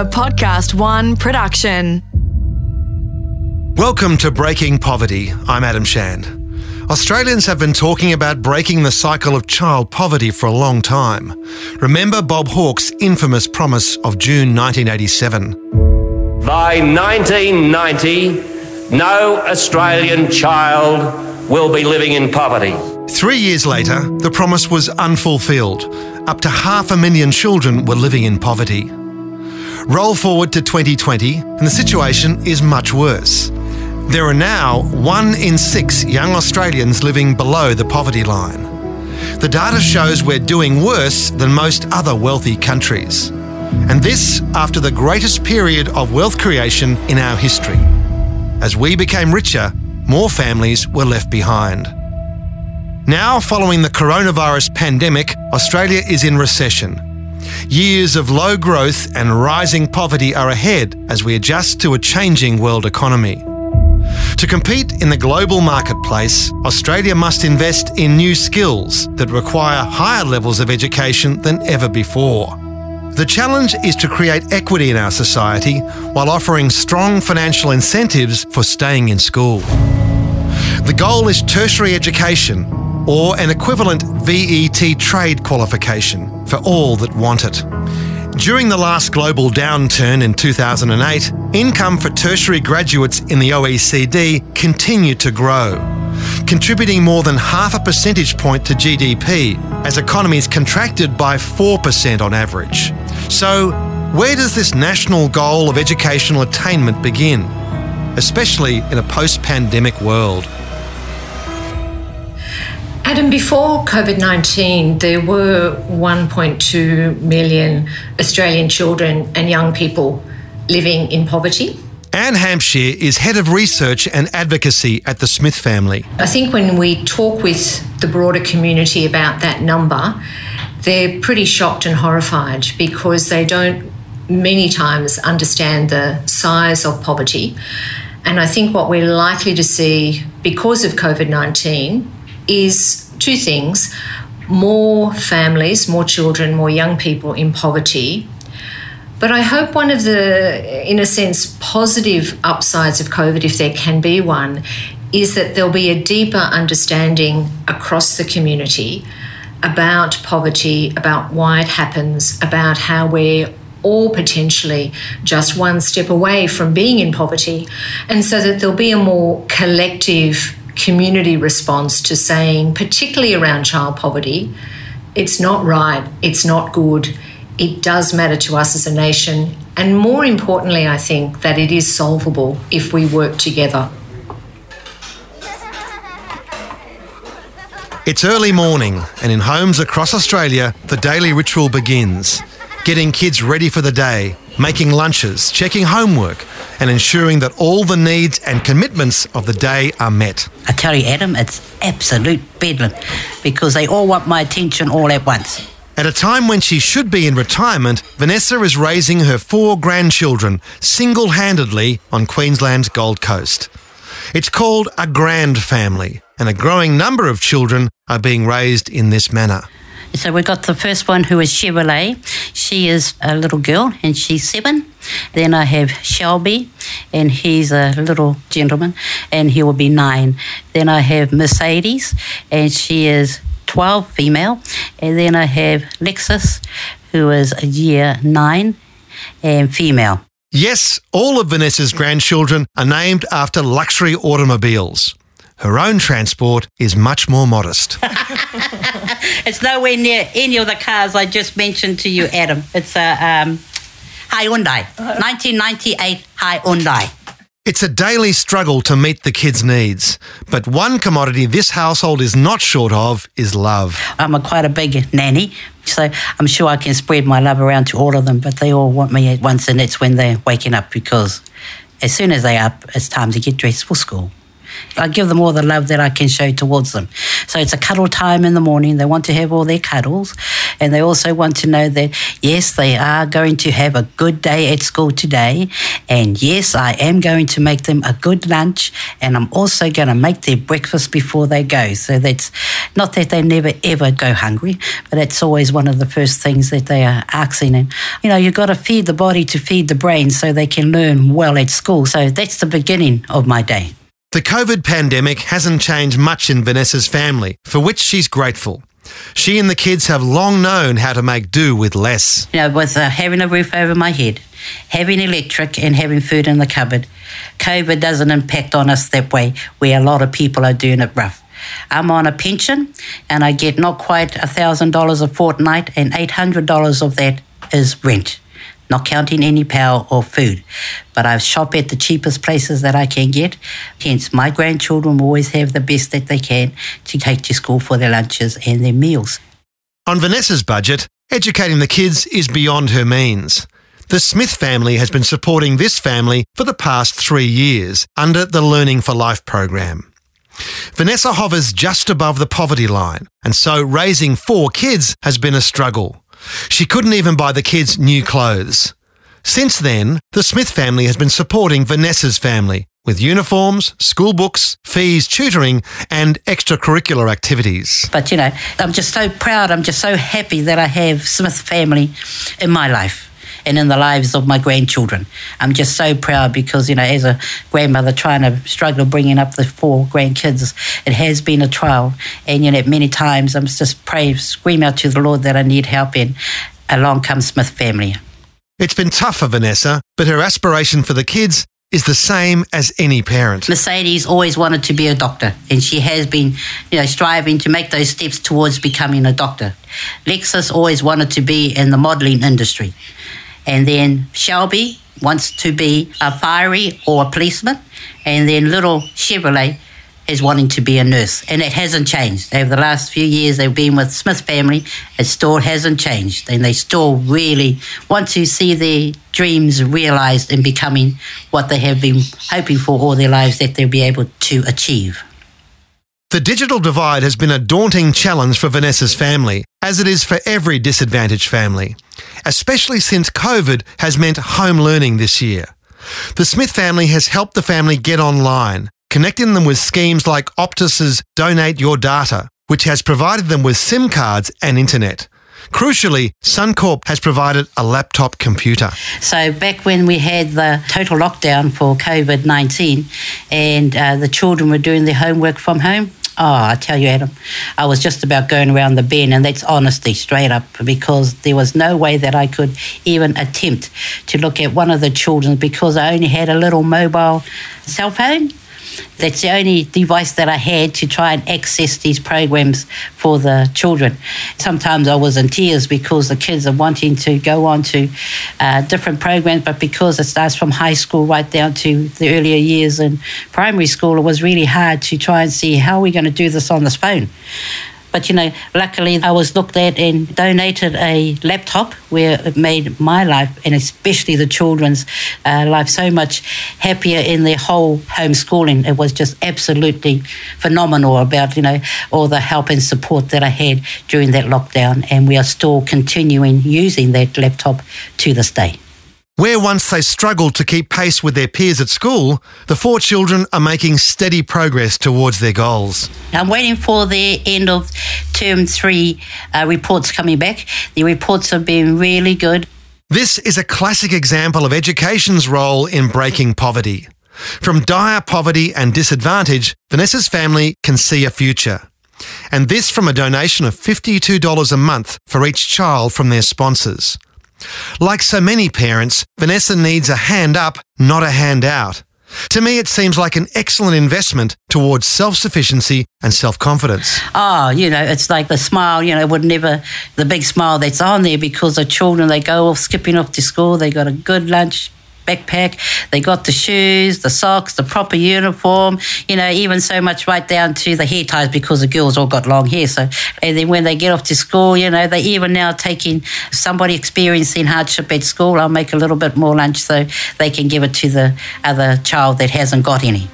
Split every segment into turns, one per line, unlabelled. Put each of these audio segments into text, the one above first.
A Podcast One production.
Welcome to Breaking Poverty. I'm Adam Shand. Australians have been talking about breaking the cycle of child poverty for a long time. Remember Bob Hawke's infamous promise of June 1987.
By 1990, no Australian child will be living in poverty.
Three years later, the promise was unfulfilled. Up to half a million children were living in poverty. Roll forward to 2020, and the situation is much worse. There are now one in six young Australians living below the poverty line. The data shows we're doing worse than most other wealthy countries. And this after the greatest period of wealth creation in our history. As we became richer, more families were left behind. Now, following the coronavirus pandemic, Australia is in recession. Years of low growth and rising poverty are ahead as we adjust to a changing world economy. To compete in the global marketplace, Australia must invest in new skills that require higher levels of education than ever before. The challenge is to create equity in our society while offering strong financial incentives for staying in school. The goal is tertiary education or an equivalent VET trade qualification for all that want it. During the last global downturn in 2008, income for tertiary graduates in the OECD continued to grow, contributing more than half a percentage point to GDP as economies contracted by 4% on average. So, where does this national goal of educational attainment begin, especially in a post pandemic world?
Adam, before COVID 19, there were 1.2 million Australian children and young people living in poverty.
Anne Hampshire is head of research and advocacy at the Smith family.
I think when we talk with the broader community about that number, they're pretty shocked and horrified because they don't many times understand the size of poverty. And I think what we're likely to see because of COVID 19 is two things more families, more children, more young people in poverty. But I hope one of the, in a sense, positive upsides of COVID, if there can be one, is that there'll be a deeper understanding across the community about poverty, about why it happens, about how we're all potentially just one step away from being in poverty. And so that there'll be a more collective community response to saying, particularly around child poverty, it's not right, it's not good, it does matter to us as a nation, and more importantly, I think that it is solvable if we work together.
It's early morning, and in homes across Australia, the daily ritual begins. Getting kids ready for the day, making lunches, checking homework, and ensuring that all the needs and commitments of the day are met.
I tell you, Adam, it's absolute bedlam because they all want my attention all at once.
At a time when she should be in retirement, Vanessa is raising her four grandchildren single handedly on Queensland's Gold Coast. It's called a grand family, and a growing number of children are being raised in this manner.
So we've got the first one who is Chevrolet. She is a little girl and she's seven. Then I have Shelby and he's a little gentleman and he will be nine. Then I have Mercedes and she is 12 female. And then I have Lexus who is a year nine and female.
Yes, all of Vanessa's grandchildren are named after luxury automobiles. Her own transport is much more modest.
it's nowhere near any of the cars I just mentioned to you, Adam. It's a um, Hyundai, 1998 Hyundai.
It's a daily struggle to meet the kids' needs, but one commodity this household is not short of is love.
I'm a quite a big nanny, so I'm sure I can spread my love around to all of them, but they all want me at once, and it's when they're waking up because as soon as they're up, it's time to get dressed for school. I give them all the love that I can show towards them. So it's a cuddle time in the morning. They want to have all their cuddles. And they also want to know that, yes, they are going to have a good day at school today. And yes, I am going to make them a good lunch. And I'm also going to make their breakfast before they go. So that's not that they never ever go hungry, but that's always one of the first things that they are asking. And, you know, you've got to feed the body to feed the brain so they can learn well at school. So that's the beginning of my day.
The COVID pandemic hasn't changed much in Vanessa's family, for which she's grateful. She and the kids have long known how to make do with less.
You know, with uh, having a roof over my head, having electric, and having food in the cupboard, COVID doesn't impact on us that way, where a lot of people are doing it rough. I'm on a pension and I get not quite $1,000 a fortnight, and $800 of that is rent not counting any power or food. But I shop at the cheapest places that I can get. Hence, my grandchildren always have the best that they can to take to school for their lunches and their meals.
On Vanessa's budget, educating the kids is beyond her means. The Smith family has been supporting this family for the past three years under the Learning for Life program. Vanessa hovers just above the poverty line, and so raising four kids has been a struggle. She couldn't even buy the kids new clothes. Since then, the Smith family has been supporting Vanessa's family with uniforms, school books, fees, tutoring, and extracurricular activities.
But you know, I'm just so proud, I'm just so happy that I have Smith family in my life and in the lives of my grandchildren. I'm just so proud because, you know, as a grandmother trying to struggle bringing up the four grandkids, it has been a trial. And, you know, many times I'm just pray, scream out to the Lord that I need help in. Along comes Smith family.
It's been tough for Vanessa, but her aspiration for the kids is the same as any parent.
Mercedes always wanted to be a doctor, and she has been, you know, striving to make those steps towards becoming a doctor. Lexus always wanted to be in the modelling industry. And then Shelby wants to be a fiery or a policeman. And then little Chevrolet is wanting to be a nurse. And it hasn't changed. Over the last few years, they've been with Smith family. It still hasn't changed. And they still really want to see their dreams realized and becoming what they have been hoping for all their lives that they'll be able to achieve.
The digital divide has been a daunting challenge for Vanessa's family, as it is for every disadvantaged family, especially since COVID has meant home learning this year. The Smith family has helped the family get online, connecting them with schemes like Optus's Donate Your Data, which has provided them with SIM cards and internet. Crucially, Suncorp has provided a laptop computer.
So, back when we had the total lockdown for COVID 19 and uh, the children were doing their homework from home, Oh, I tell you, Adam, I was just about going around the bend, and that's honesty, straight up, because there was no way that I could even attempt to look at one of the children because I only had a little mobile cell phone that's the only device that I had to try and access these programs for the children. Sometimes I was in tears because the kids are wanting to go on to uh, different programs, but because it starts from high school right down to the earlier years in primary school, it was really hard to try and see how are we going to do this on this phone. But you know, luckily I was looked at and donated a laptop where it made my life and especially the children's uh, life so much happier in their whole homeschooling. It was just absolutely phenomenal about you know all the help and support that I had during that lockdown, and we are still continuing using that laptop to this day.
Where once they struggled to keep pace with their peers at school, the four children are making steady progress towards their goals.
I'm waiting for the end of term three uh, reports coming back. The reports have been really good.
This is a classic example of education's role in breaking poverty. From dire poverty and disadvantage, Vanessa's family can see a future. And this from a donation of $52 a month for each child from their sponsors. Like so many parents, Vanessa needs a hand up, not a hand out. To me, it seems like an excellent investment towards self sufficiency and self confidence.
Oh, ah, you know, it's like the smile, you know, would never, the big smile that's on there because the children, they go off skipping off to school, they got a good lunch, backpack. They got the shoes, the socks, the proper uniform, you know, even so much right down to the hair ties because the girls all got long hair. So, and then when they get off to school, you know, they even now taking somebody experiencing hardship at school, I'll make a little bit more lunch so they can give it to the other child that hasn't got any.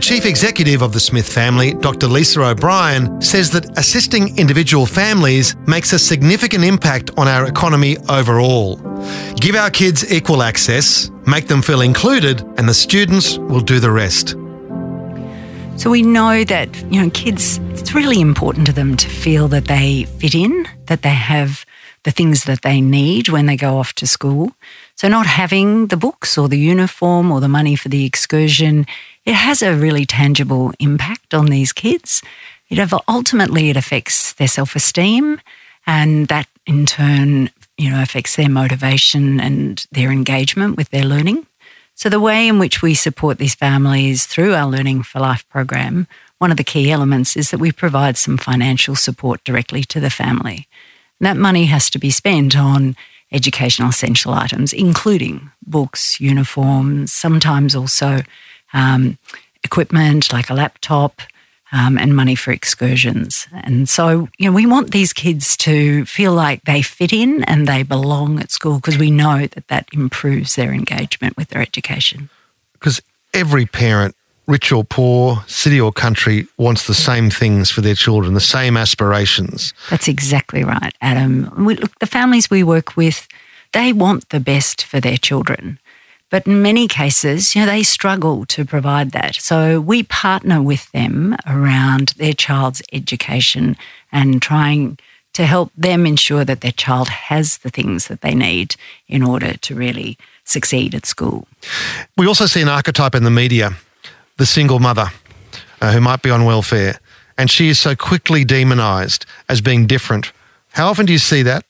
Chief executive of the Smith family, Dr. Lisa O'Brien, says that assisting individual families makes a significant impact on our economy overall. Give our kids equal access, make them feel included, and the students will do the rest.
So we know that, you know, kids, it's really important to them to feel that they fit in, that they have the things that they need when they go off to school. So not having the books or the uniform or the money for the excursion, it has a really tangible impact on these kids. It ultimately it affects their self-esteem and that in turn, you know, affects their motivation and their engagement with their learning. So, the way in which we support these families through our Learning for Life program, one of the key elements is that we provide some financial support directly to the family. That money has to be spent on educational essential items, including books, uniforms, sometimes also um, equipment like a laptop, um, and money for excursions. And so, you know, we want these kids to feel like they fit in and they belong at school because we know that that improves their engagement with their education.
Because every parent, rich or poor, city or country, wants the same things for their children, the same aspirations.
That's exactly right, Adam. We, look, the families we work with, they want the best for their children. But in many cases, you know, they struggle to provide that. So we partner with them around their child's education and trying to help them ensure that their child has the things that they need in order to really succeed at school.
We also see an archetype in the media the single mother uh, who might be on welfare, and she is so quickly demonised as being different. How often do you see that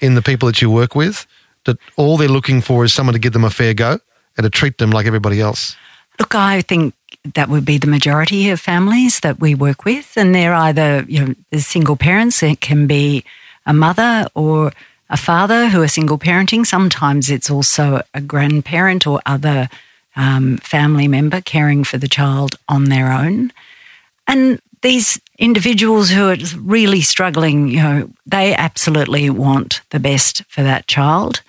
in the people that you work with? that all they're looking for is someone to give them a fair go and to treat them like everybody else?
Look, I think that would be the majority of families that we work with, and they're either you know single parents. It can be a mother or a father who are single parenting. Sometimes it's also a grandparent or other um, family member caring for the child on their own. And these individuals who are really struggling, you know, they absolutely want the best for that child.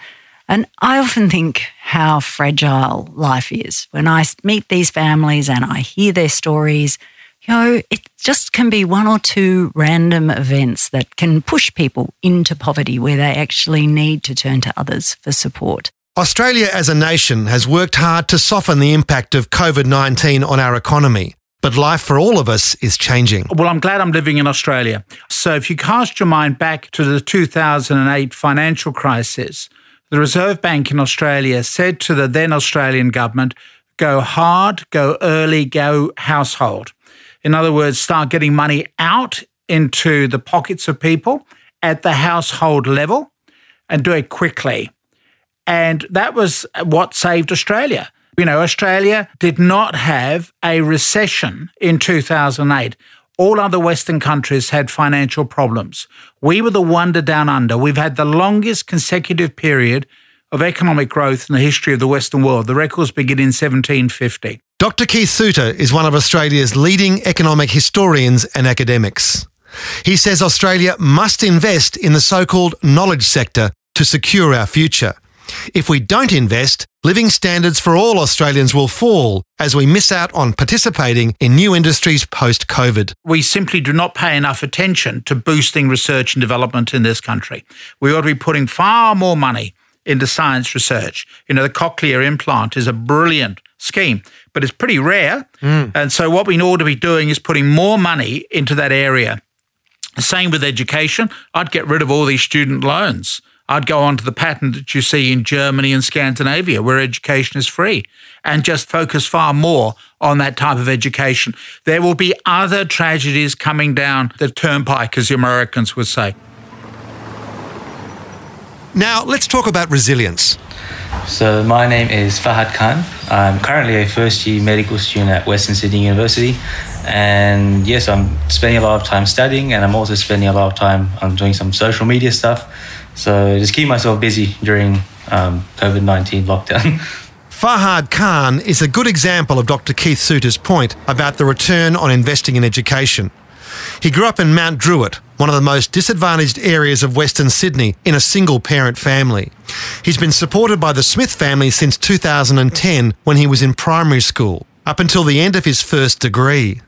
And I often think how fragile life is. When I meet these families and I hear their stories, you know, it just can be one or two random events that can push people into poverty where they actually need to turn to others for support.
Australia as a nation has worked hard to soften the impact of COVID 19 on our economy. But life for all of us is changing.
Well, I'm glad I'm living in Australia. So if you cast your mind back to the 2008 financial crisis, the Reserve Bank in Australia said to the then Australian government, go hard, go early, go household. In other words, start getting money out into the pockets of people at the household level and do it quickly. And that was what saved Australia. You know, Australia did not have a recession in 2008. All other Western countries had financial problems. We were the wonder down under. We've had the longest consecutive period of economic growth in the history of the Western world. The records begin in 1750.
Dr. Keith Suter is one of Australia's leading economic historians and academics. He says Australia must invest in the so called knowledge sector to secure our future. If we don't invest, living standards for all Australians will fall as we miss out on participating in new industries post COVID.
We simply do not pay enough attention to boosting research and development in this country. We ought to be putting far more money into science research. You know, the cochlear implant is a brilliant scheme, but it's pretty rare. Mm. And so, what we ought to be doing is putting more money into that area. Same with education. I'd get rid of all these student loans. I'd go on to the pattern that you see in Germany and Scandinavia, where education is free, and just focus far more on that type of education. There will be other tragedies coming down the turnpike, as the Americans would say.
Now, let's talk about resilience.
So, my name is Fahad Khan. I'm currently a first year medical student at Western Sydney University. And yes, I'm spending a lot of time studying, and I'm also spending a lot of time on doing some social media stuff. So just keep myself busy during um, COVID 19 lockdown.
Fahad Khan is a good example of Dr. Keith Suter's point about the return on investing in education. He grew up in Mount Druitt, one of the most disadvantaged areas of Western Sydney, in a single parent family. He's been supported by the Smith family since 2010 when he was in primary school. up until the end of his first degree.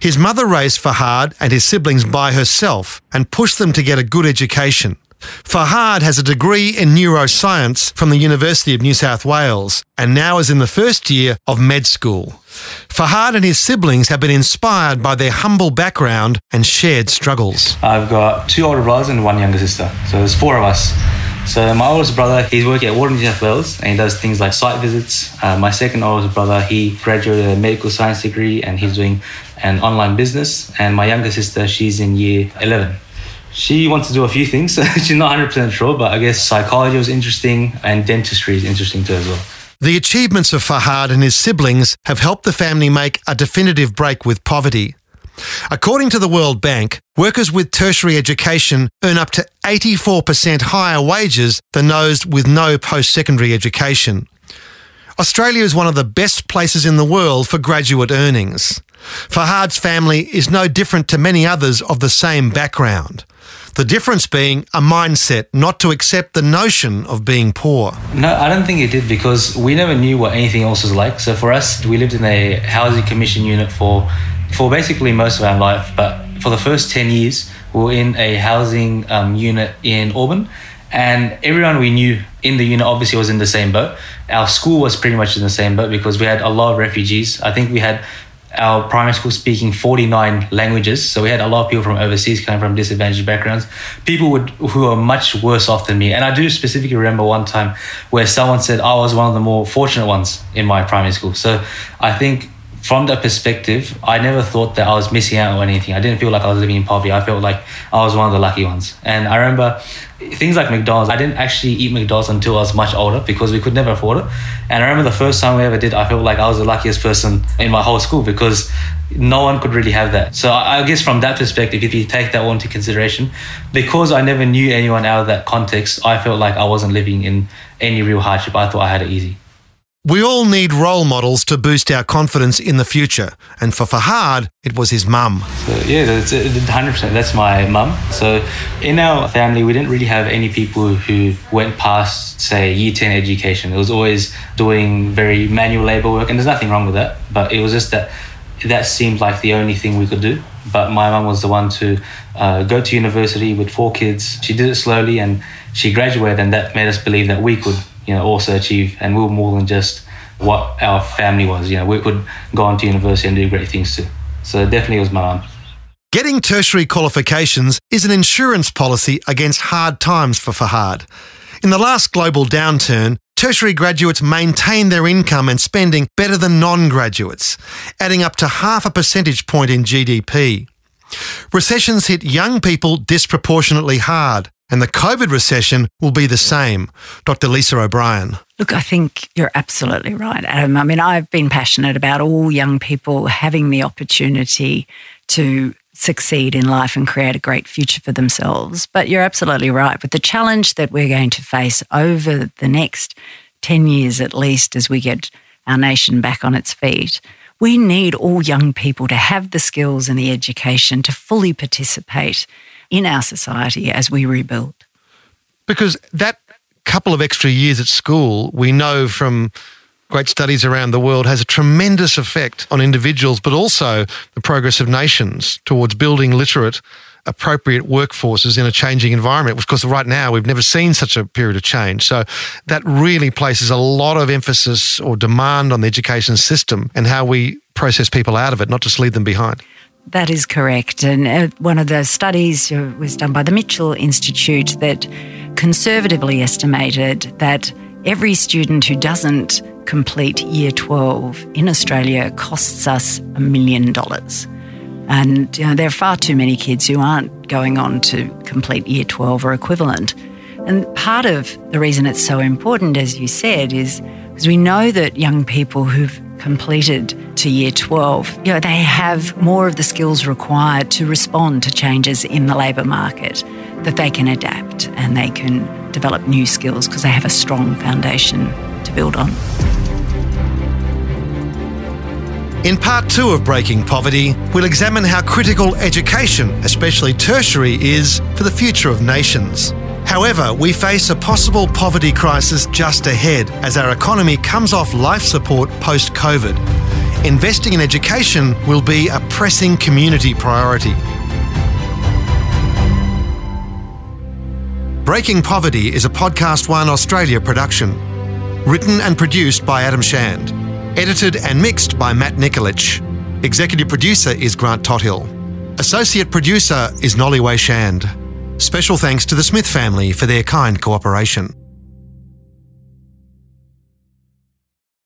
His mother raised Fahad and his siblings by herself and pushed them to get a good education. Fahad has a degree in neuroscience from the University of New South Wales and now is in the first year of med school. Fahad and his siblings have been inspired by their humble background and shared struggles.
I've got two older brothers and one younger sister. So there's four of us. So my oldest brother, he's working at Water New South Wales and he does things like site visits. Uh, my second oldest brother, he graduated a medical science degree and he's doing an online business. And my younger sister, she's in year 11. She wants to do a few things. she's not 100% sure, but I guess psychology was interesting and dentistry is interesting too as well.
The achievements of Fahad and his siblings have helped the family make a definitive break with poverty. According to the World Bank, workers with tertiary education earn up to 84% higher wages than those with no post secondary education. Australia is one of the best places in the world for graduate earnings. Fahad's family is no different to many others of the same background. The difference being a mindset not to accept the notion of being poor.
No, I don't think it did because we never knew what anything else was like. So for us, we lived in a housing commission unit for for basically most of our life. But for the first 10 years, we were in a housing um, unit in Auburn. And everyone we knew in the unit obviously was in the same boat. Our school was pretty much in the same boat because we had a lot of refugees. I think we had our primary school speaking 49 languages. So we had a lot of people from overseas coming from disadvantaged backgrounds, people would, who are much worse off than me. And I do specifically remember one time where someone said I was one of the more fortunate ones in my primary school. So I think from that perspective, I never thought that I was missing out on anything. I didn't feel like I was living in poverty. I felt like I was one of the lucky ones. And I remember things like McDonald's. I didn't actually eat McDonald's until I was much older because we could never afford it. And I remember the first time we ever did, I felt like I was the luckiest person in my whole school because no one could really have that. So I guess from that perspective, if you take that one into consideration, because I never knew anyone out of that context, I felt like I wasn't living in any real hardship. I thought I had it easy.
We all need role models to boost our confidence in the future. And for Fahad, it was his mum.
So, yeah, that's 100%. That's my mum. So, in our family, we didn't really have any people who went past, say, year 10 education. It was always doing very manual labor work, and there's nothing wrong with that. But it was just that that seemed like the only thing we could do. But my mum was the one to uh, go to university with four kids. She did it slowly and she graduated, and that made us believe that we could you know, also achieve, and we were more than just what our family was. You know, we could go on to university and do great things too. So definitely it was my mum.
Getting tertiary qualifications is an insurance policy against hard times for Fahad. In the last global downturn, tertiary graduates maintained their income and spending better than non graduates, adding up to half a percentage point in GDP. Recessions hit young people disproportionately hard, and the COVID recession will be the same. Dr. Lisa O'Brien.
Look, I think you're absolutely right, Adam. I mean, I've been passionate about all young people having the opportunity to succeed in life and create a great future for themselves. But you're absolutely right. With the challenge that we're going to face over the next 10 years at least as we get our nation back on its feet, we need all young people to have the skills and the education to fully participate in our society as we rebuild.
Because that couple of extra years at school, we know from great studies around the world, has a tremendous effect on individuals, but also the progress of nations towards building literate, appropriate workforces in a changing environment. Of course, right now we've never seen such a period of change. So that really places a lot of emphasis or demand on the education system and how we process people out of it, not just leave them behind.
That is correct. And uh, one of the studies uh, was done by the Mitchell Institute that conservatively estimated that every student who doesn't complete year 12 in Australia costs us a million dollars. And you know, there are far too many kids who aren't going on to complete year 12 or equivalent. And part of the reason it's so important, as you said, is because we know that young people who've completed to year 12, you know, they have more of the skills required to respond to changes in the labour market, that they can adapt and they can develop new skills because they have a strong foundation to build on.
In part two of Breaking Poverty, we'll examine how critical education, especially tertiary, is for the future of nations. However, we face a possible poverty crisis just ahead as our economy comes off life support post COVID. investing in education will be a pressing community priority. Breaking Poverty is a Podcast One Australia production. Written and produced by Adam Shand. Edited and mixed by Matt Nikolic. Executive producer is Grant Tothill. Associate producer is Nolly Way Shand. Special thanks to the Smith family for their kind cooperation.